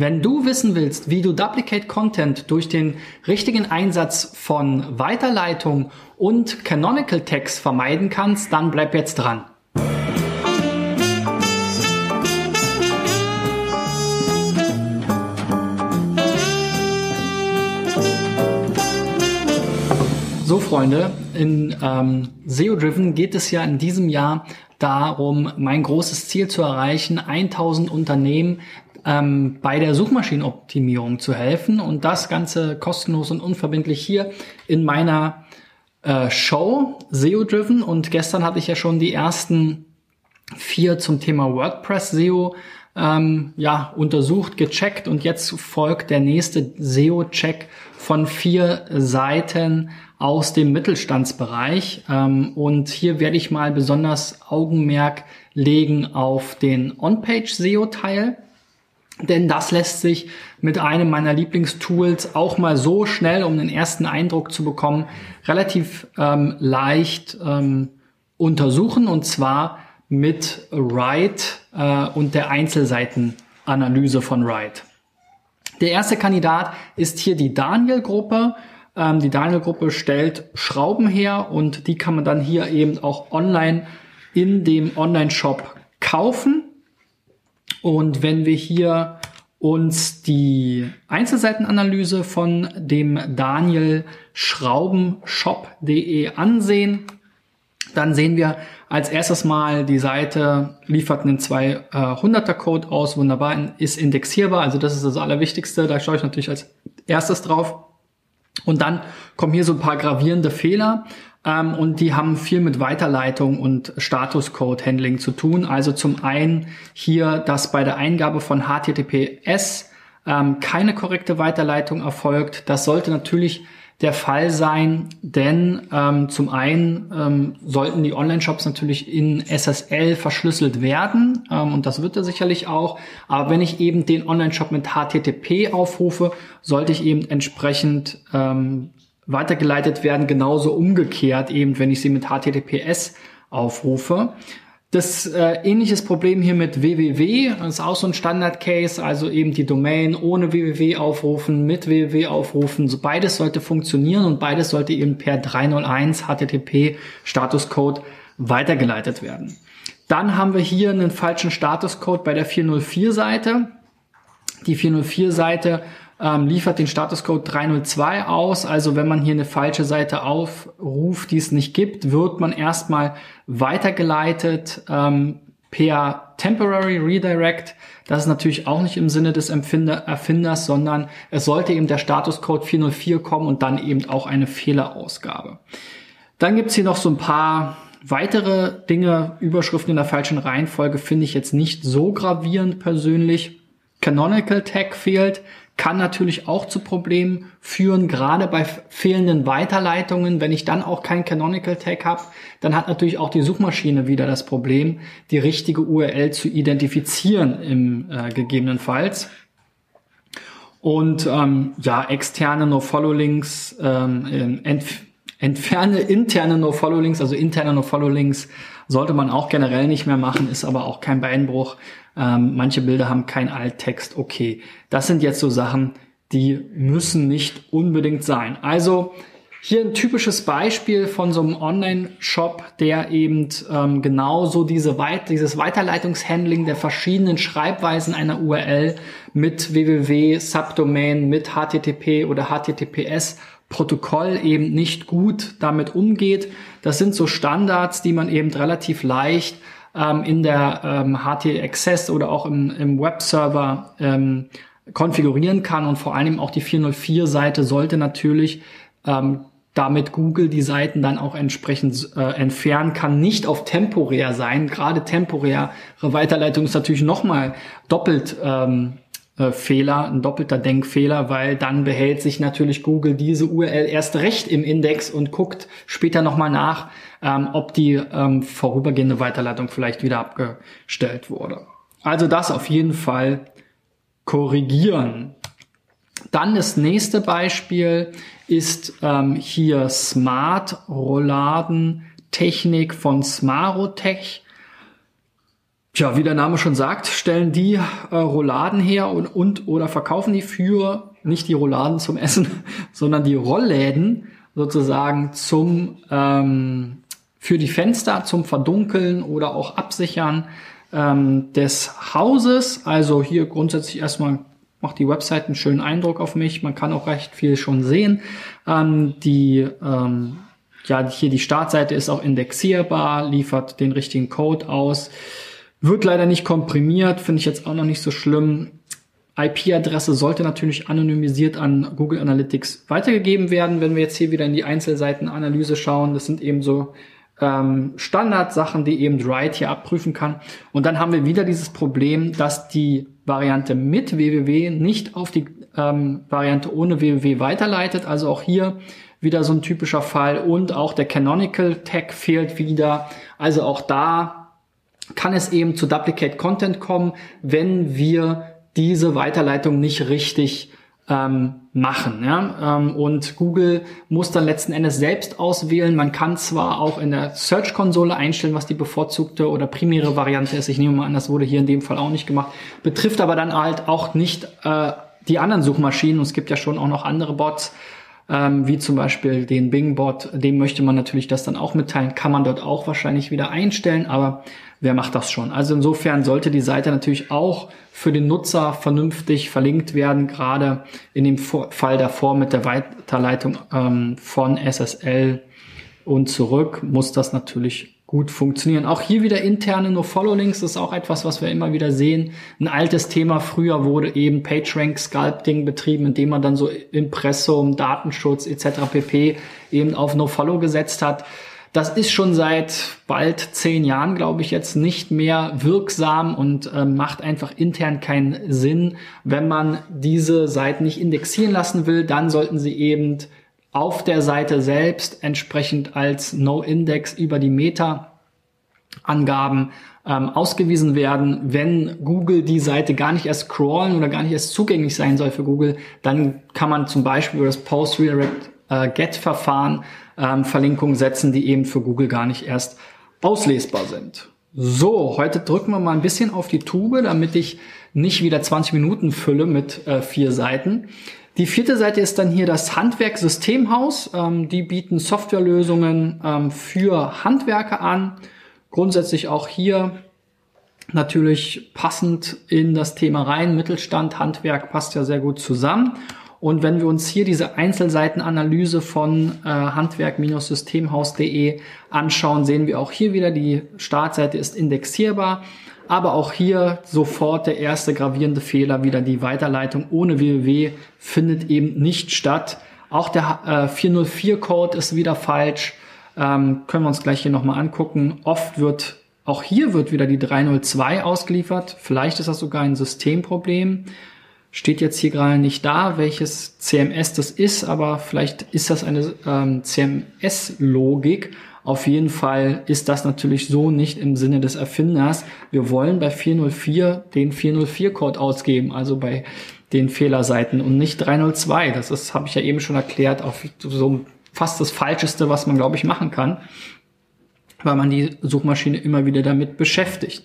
Wenn du wissen willst, wie du Duplicate Content durch den richtigen Einsatz von Weiterleitung und Canonical Text vermeiden kannst, dann bleib jetzt dran. So, Freunde, in ähm, SEO Driven geht es ja in diesem Jahr darum, mein großes Ziel zu erreichen, 1000 Unternehmen ähm, bei der Suchmaschinenoptimierung zu helfen. Und das Ganze kostenlos und unverbindlich hier in meiner äh, Show SEO Driven und gestern hatte ich ja schon die ersten vier zum Thema WordPress SEO ähm, ja untersucht, gecheckt. Und jetzt folgt der nächste SEO-Check von vier Seiten aus dem Mittelstandsbereich. Ähm, und hier werde ich mal besonders Augenmerk legen auf den On-Page SEO-Teil denn das lässt sich mit einem meiner Lieblingstools auch mal so schnell, um den ersten Eindruck zu bekommen, relativ ähm, leicht ähm, untersuchen und zwar mit Write äh, und der Einzelseitenanalyse von Write. Der erste Kandidat ist hier die Daniel-Gruppe. Ähm, die Daniel-Gruppe stellt Schrauben her und die kann man dann hier eben auch online in dem Online-Shop kaufen. Und wenn wir hier uns die Einzelseitenanalyse von dem Daniel Schraubenshop.de ansehen, dann sehen wir als erstes mal die Seite liefert einen 200er Code aus, wunderbar, ist indexierbar, also das ist das Allerwichtigste, da schaue ich natürlich als erstes drauf. Und dann kommen hier so ein paar gravierende Fehler. Ähm, und die haben viel mit Weiterleitung und Statuscode-Handling zu tun. Also zum einen hier, dass bei der Eingabe von HTTPS ähm, keine korrekte Weiterleitung erfolgt. Das sollte natürlich der Fall sein, denn ähm, zum einen ähm, sollten die Online-Shops natürlich in SSL verschlüsselt werden ähm, und das wird er sicherlich auch. Aber wenn ich eben den Online-Shop mit HTTP aufrufe, sollte ich eben entsprechend ähm, weitergeleitet werden, genauso umgekehrt eben, wenn ich sie mit HTTPS aufrufe. Das äh, ähnliches Problem hier mit www, ist auch so ein Standard-Case, also eben die Domain ohne www aufrufen, mit www aufrufen. So beides sollte funktionieren und beides sollte eben per 301 HTTP Statuscode weitergeleitet werden. Dann haben wir hier einen falschen Statuscode bei der 404 Seite. Die 404 Seite ähm, liefert den Statuscode 302 aus. Also wenn man hier eine falsche Seite aufruft, die es nicht gibt, wird man erstmal weitergeleitet ähm, per Temporary Redirect. Das ist natürlich auch nicht im Sinne des Empfinder, Erfinders, sondern es sollte eben der Statuscode 404 kommen und dann eben auch eine Fehlerausgabe. Dann gibt's hier noch so ein paar weitere Dinge, Überschriften in der falschen Reihenfolge finde ich jetzt nicht so gravierend persönlich. Canonical Tag fehlt kann natürlich auch zu Problemen führen, gerade bei fehlenden Weiterleitungen. Wenn ich dann auch kein Canonical Tag habe, dann hat natürlich auch die Suchmaschine wieder das Problem, die richtige URL zu identifizieren im äh, gegebenenfalls. Und ähm, ja, externe No-Follow-Links, ähm, entf entferne interne No-Follow-Links, also interne No-Follow-Links sollte man auch generell nicht mehr machen, ist aber auch kein Beinbruch. Ähm, manche Bilder haben kein Alttext. Okay, das sind jetzt so Sachen, die müssen nicht unbedingt sein. Also hier ein typisches Beispiel von so einem Online-Shop, der eben ähm, genauso diese Weit dieses Weiterleitungshandling der verschiedenen Schreibweisen einer URL mit www, Subdomain, mit HTTP oder HTTPS Protokoll eben nicht gut damit umgeht. Das sind so Standards, die man eben relativ leicht ähm, in der ähm, HT Access oder auch im, im Webserver ähm, konfigurieren kann und vor allem auch die 404 Seite sollte natürlich ähm, damit Google die Seiten dann auch entsprechend äh, entfernen kann, nicht auf temporär sein. Gerade temporäre Weiterleitung ist natürlich nochmal doppelt ähm, äh, Fehler, ein doppelter Denkfehler, weil dann behält sich natürlich Google diese URL erst recht im Index und guckt später nochmal nach, ähm, ob die ähm, vorübergehende Weiterleitung vielleicht wieder abgestellt wurde. Also das auf jeden Fall korrigieren. Dann das nächste Beispiel ist ähm, hier Smart Rolladen Technik von Smarotech. Tja, wie der Name schon sagt, stellen die äh, Rouladen her und, und oder verkaufen die für nicht die Rouladen zum Essen, sondern die Rollläden sozusagen zum ähm, für die Fenster zum Verdunkeln oder auch Absichern ähm, des Hauses. Also hier grundsätzlich erstmal macht die Website einen schönen Eindruck auf mich. Man kann auch recht viel schon sehen. Ähm, die ähm, ja hier die Startseite ist auch indexierbar, liefert den richtigen Code aus. Wird leider nicht komprimiert, finde ich jetzt auch noch nicht so schlimm. IP-Adresse sollte natürlich anonymisiert an Google Analytics weitergegeben werden. Wenn wir jetzt hier wieder in die Einzelseitenanalyse schauen, das sind eben so ähm, Standardsachen, die eben Write hier abprüfen kann. Und dann haben wir wieder dieses Problem, dass die Variante mit www nicht auf die ähm, Variante ohne www weiterleitet. Also auch hier wieder so ein typischer Fall. Und auch der Canonical Tag fehlt wieder. Also auch da kann es eben zu Duplicate Content kommen, wenn wir diese Weiterleitung nicht richtig ähm, machen. Ja? Ähm, und Google muss dann letzten Endes selbst auswählen. Man kann zwar auch in der Search-Konsole einstellen, was die bevorzugte oder primäre Variante ist. Ich nehme mal an, das wurde hier in dem Fall auch nicht gemacht. Betrifft aber dann halt auch nicht äh, die anderen Suchmaschinen. Und es gibt ja schon auch noch andere Bots, ähm, wie zum Beispiel den Bing-Bot. Dem möchte man natürlich das dann auch mitteilen. Kann man dort auch wahrscheinlich wieder einstellen. Aber wer macht das schon? Also insofern sollte die Seite natürlich auch für den Nutzer vernünftig verlinkt werden, gerade in dem Fall davor mit der Weiterleitung ähm, von SSL und zurück muss das natürlich gut funktionieren. Auch hier wieder interne No-Follow-Links ist auch etwas, was wir immer wieder sehen. Ein altes Thema früher wurde eben PageRank-Sculpting betrieben, indem man dann so Impressum, Datenschutz etc. pp. eben auf No-Follow gesetzt hat. Das ist schon seit bald zehn Jahren, glaube ich, jetzt nicht mehr wirksam und äh, macht einfach intern keinen Sinn. Wenn man diese Seiten nicht indexieren lassen will, dann sollten sie eben auf der Seite selbst entsprechend als No-Index über die Meta-Angaben ähm, ausgewiesen werden. Wenn Google die Seite gar nicht erst crawlen oder gar nicht erst zugänglich sein soll für Google, dann kann man zum Beispiel über das Post-Redirect-Get-Verfahren äh, ähm, Verlinkungen setzen, die eben für Google gar nicht erst auslesbar sind. So, heute drücken wir mal ein bisschen auf die Tube, damit ich nicht wieder 20 Minuten fülle mit äh, vier Seiten. Die vierte Seite ist dann hier das Handwerk Systemhaus. Ähm, die bieten Softwarelösungen ähm, für Handwerker an. Grundsätzlich auch hier natürlich passend in das Thema rein. Mittelstand, Handwerk passt ja sehr gut zusammen. Und wenn wir uns hier diese Einzelseitenanalyse von äh, handwerk-systemhaus.de anschauen, sehen wir auch hier wieder, die Startseite ist indexierbar. Aber auch hier sofort der erste gravierende Fehler, wieder die Weiterleitung ohne www findet eben nicht statt. Auch der äh, 404-Code ist wieder falsch. Ähm, können wir uns gleich hier nochmal angucken. Oft wird, auch hier wird wieder die 302 ausgeliefert. Vielleicht ist das sogar ein Systemproblem. Steht jetzt hier gerade nicht da, welches CMS das ist, aber vielleicht ist das eine ähm, CMS-Logik. Auf jeden Fall ist das natürlich so nicht im Sinne des Erfinders. Wir wollen bei 404 den 404-Code ausgeben, also bei den Fehlerseiten und nicht 302. Das ist, habe ich ja eben schon erklärt, auf so fast das Falscheste, was man, glaube ich, machen kann, weil man die Suchmaschine immer wieder damit beschäftigt.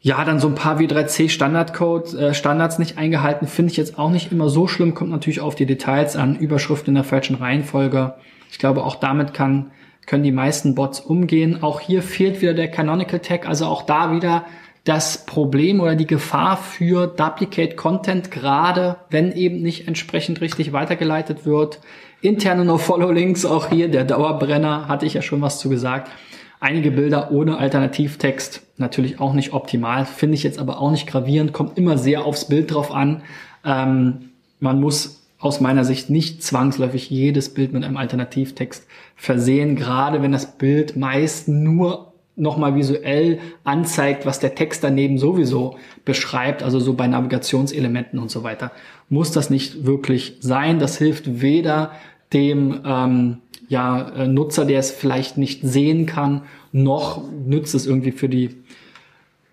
Ja, dann so ein paar W3C Standardcode, äh, Standards nicht eingehalten, finde ich jetzt auch nicht immer so schlimm, kommt natürlich auf die Details an, Überschrift in der falschen Reihenfolge. Ich glaube, auch damit kann, können die meisten Bots umgehen. Auch hier fehlt wieder der Canonical Tag, also auch da wieder das Problem oder die Gefahr für Duplicate Content, gerade wenn eben nicht entsprechend richtig weitergeleitet wird. Interne No-Follow-Links, auch hier der Dauerbrenner, hatte ich ja schon was zu gesagt. Einige Bilder ohne Alternativtext, natürlich auch nicht optimal, finde ich jetzt aber auch nicht gravierend, kommt immer sehr aufs Bild drauf an. Ähm, man muss aus meiner Sicht nicht zwangsläufig jedes Bild mit einem Alternativtext versehen, gerade wenn das Bild meist nur nochmal visuell anzeigt, was der Text daneben sowieso beschreibt, also so bei Navigationselementen und so weiter, muss das nicht wirklich sein. Das hilft weder dem ähm, ja, äh, Nutzer, der es vielleicht nicht sehen kann, noch nützt es irgendwie für die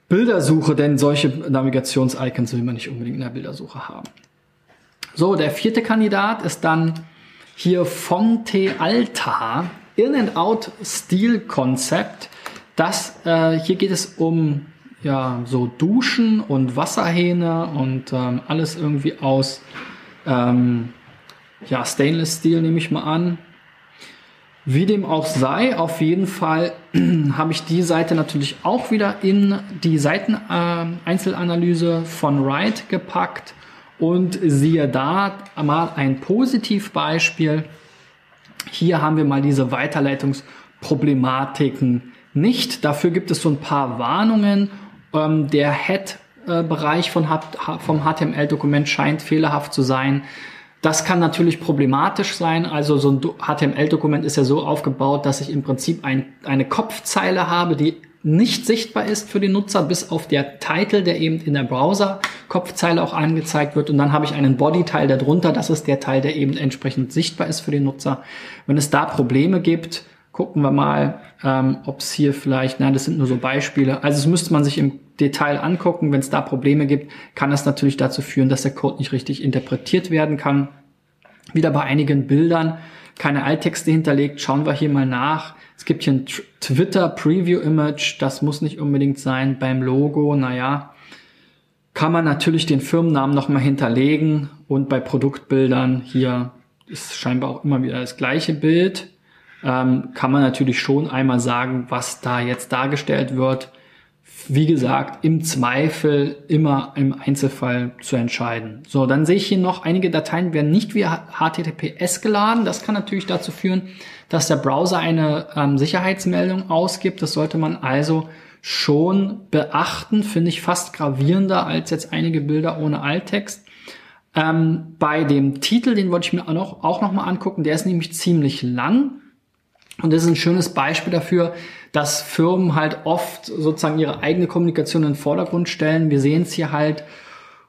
Bildersuche, denn solche Navigations-Icons will man nicht unbedingt in der Bildersuche haben. So, der vierte Kandidat ist dann hier Fonte Alta, In and Out Steel Concept. Das, äh, hier geht es um ja so Duschen und Wasserhähne und ähm, alles irgendwie aus ähm, ja, Stainless Steel nehme ich mal an. Wie dem auch sei, auf jeden Fall habe ich die Seite natürlich auch wieder in die Seiteneinzelanalyse äh, von Wright gepackt und siehe da mal ein Positivbeispiel. Hier haben wir mal diese Weiterleitungsproblematiken nicht. Dafür gibt es so ein paar Warnungen. Ähm, der Head-Bereich von, vom HTML-Dokument scheint fehlerhaft zu sein. Das kann natürlich problematisch sein. Also so ein HTML-Dokument ist ja so aufgebaut, dass ich im Prinzip ein, eine Kopfzeile habe, die nicht sichtbar ist für den Nutzer, bis auf der Title, der eben in der Browser-Kopfzeile auch angezeigt wird. Und dann habe ich einen Body-Teil darunter. Das ist der Teil, der eben entsprechend sichtbar ist für den Nutzer. Wenn es da Probleme gibt, gucken wir mal, ähm, ob es hier vielleicht, nein, das sind nur so Beispiele. Also es müsste man sich im Detail angucken. Wenn es da Probleme gibt, kann das natürlich dazu führen, dass der Code nicht richtig interpretiert werden kann. Wieder bei einigen Bildern keine Alttexte hinterlegt. Schauen wir hier mal nach. Es gibt hier ein Twitter Preview Image. Das muss nicht unbedingt sein. Beim Logo, naja, kann man natürlich den Firmennamen nochmal hinterlegen. Und bei Produktbildern hier ist scheinbar auch immer wieder das gleiche Bild. Ähm, kann man natürlich schon einmal sagen, was da jetzt dargestellt wird wie gesagt, im Zweifel immer im Einzelfall zu entscheiden. So, dann sehe ich hier noch, einige Dateien werden nicht via HTTPS geladen. Das kann natürlich dazu führen, dass der Browser eine ähm, Sicherheitsmeldung ausgibt. Das sollte man also schon beachten, finde ich fast gravierender als jetzt einige Bilder ohne Alttext. Ähm, bei dem Titel, den wollte ich mir auch noch, auch noch mal angucken, der ist nämlich ziemlich lang. Und das ist ein schönes Beispiel dafür, dass Firmen halt oft sozusagen ihre eigene Kommunikation in den Vordergrund stellen. Wir sehen es hier halt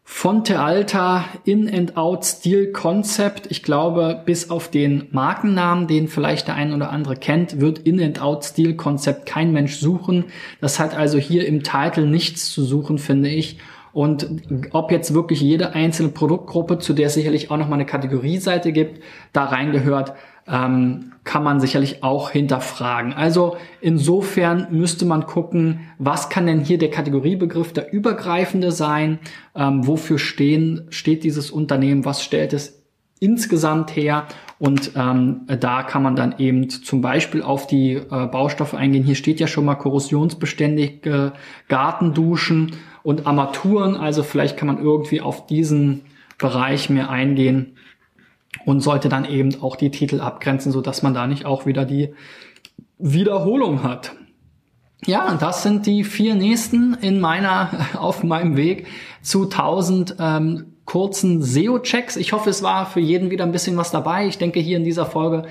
Fonte Alta, In and Out Stil Concept. Ich glaube, bis auf den Markennamen, den vielleicht der ein oder andere kennt, wird In and Out Stil Concept kein Mensch suchen. Das hat also hier im Titel nichts zu suchen, finde ich. Und ob jetzt wirklich jede einzelne Produktgruppe, zu der es sicherlich auch nochmal eine Kategorieseite gibt, da reingehört, ähm, kann man sicherlich auch hinterfragen. Also insofern müsste man gucken, was kann denn hier der Kategoriebegriff der übergreifende sein? Ähm, wofür stehen, steht dieses Unternehmen? Was stellt es insgesamt her? Und ähm, da kann man dann eben zum Beispiel auf die äh, Baustoffe eingehen. Hier steht ja schon mal korrosionsbeständige Gartenduschen und Armaturen. Also vielleicht kann man irgendwie auf diesen Bereich mehr eingehen und sollte dann eben auch die Titel abgrenzen, so dass man da nicht auch wieder die Wiederholung hat. Ja, das sind die vier nächsten in meiner, auf meinem Weg zu 1000 ähm, kurzen SEO-Checks. Ich hoffe, es war für jeden wieder ein bisschen was dabei. Ich denke hier in dieser Folge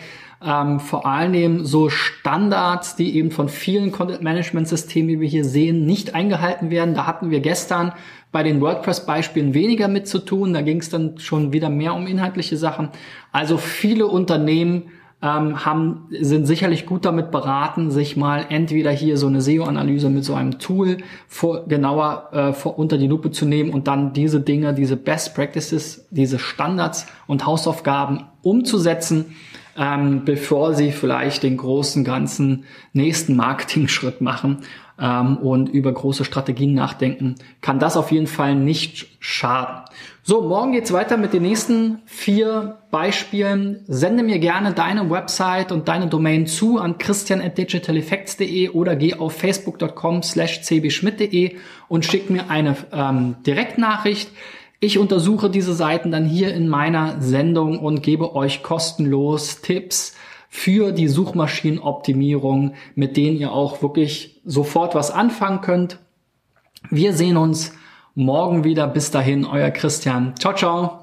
ähm, vor allem so Standards, die eben von vielen Content-Management-Systemen, wie wir hier sehen, nicht eingehalten werden. Da hatten wir gestern bei den WordPress-Beispielen weniger mit zu tun. Da ging es dann schon wieder mehr um inhaltliche Sachen. Also viele Unternehmen ähm, haben, sind sicherlich gut damit beraten, sich mal entweder hier so eine SEO-Analyse mit so einem Tool vor, genauer äh, vor, unter die Lupe zu nehmen und dann diese Dinge, diese Best Practices, diese Standards und Hausaufgaben umzusetzen ähm, bevor sie vielleicht den großen ganzen nächsten Marketing-Schritt machen ähm, und über große Strategien nachdenken, kann das auf jeden Fall nicht schaden. So, morgen geht's weiter mit den nächsten vier Beispielen. Sende mir gerne deine Website und deine Domain zu an christian.digitaleffects.de oder geh auf facebook.com slash cbschmidt.de und schick mir eine ähm, Direktnachricht. Ich untersuche diese Seiten dann hier in meiner Sendung und gebe euch kostenlos Tipps für die Suchmaschinenoptimierung, mit denen ihr auch wirklich sofort was anfangen könnt. Wir sehen uns morgen wieder. Bis dahin, euer Christian. Ciao, ciao.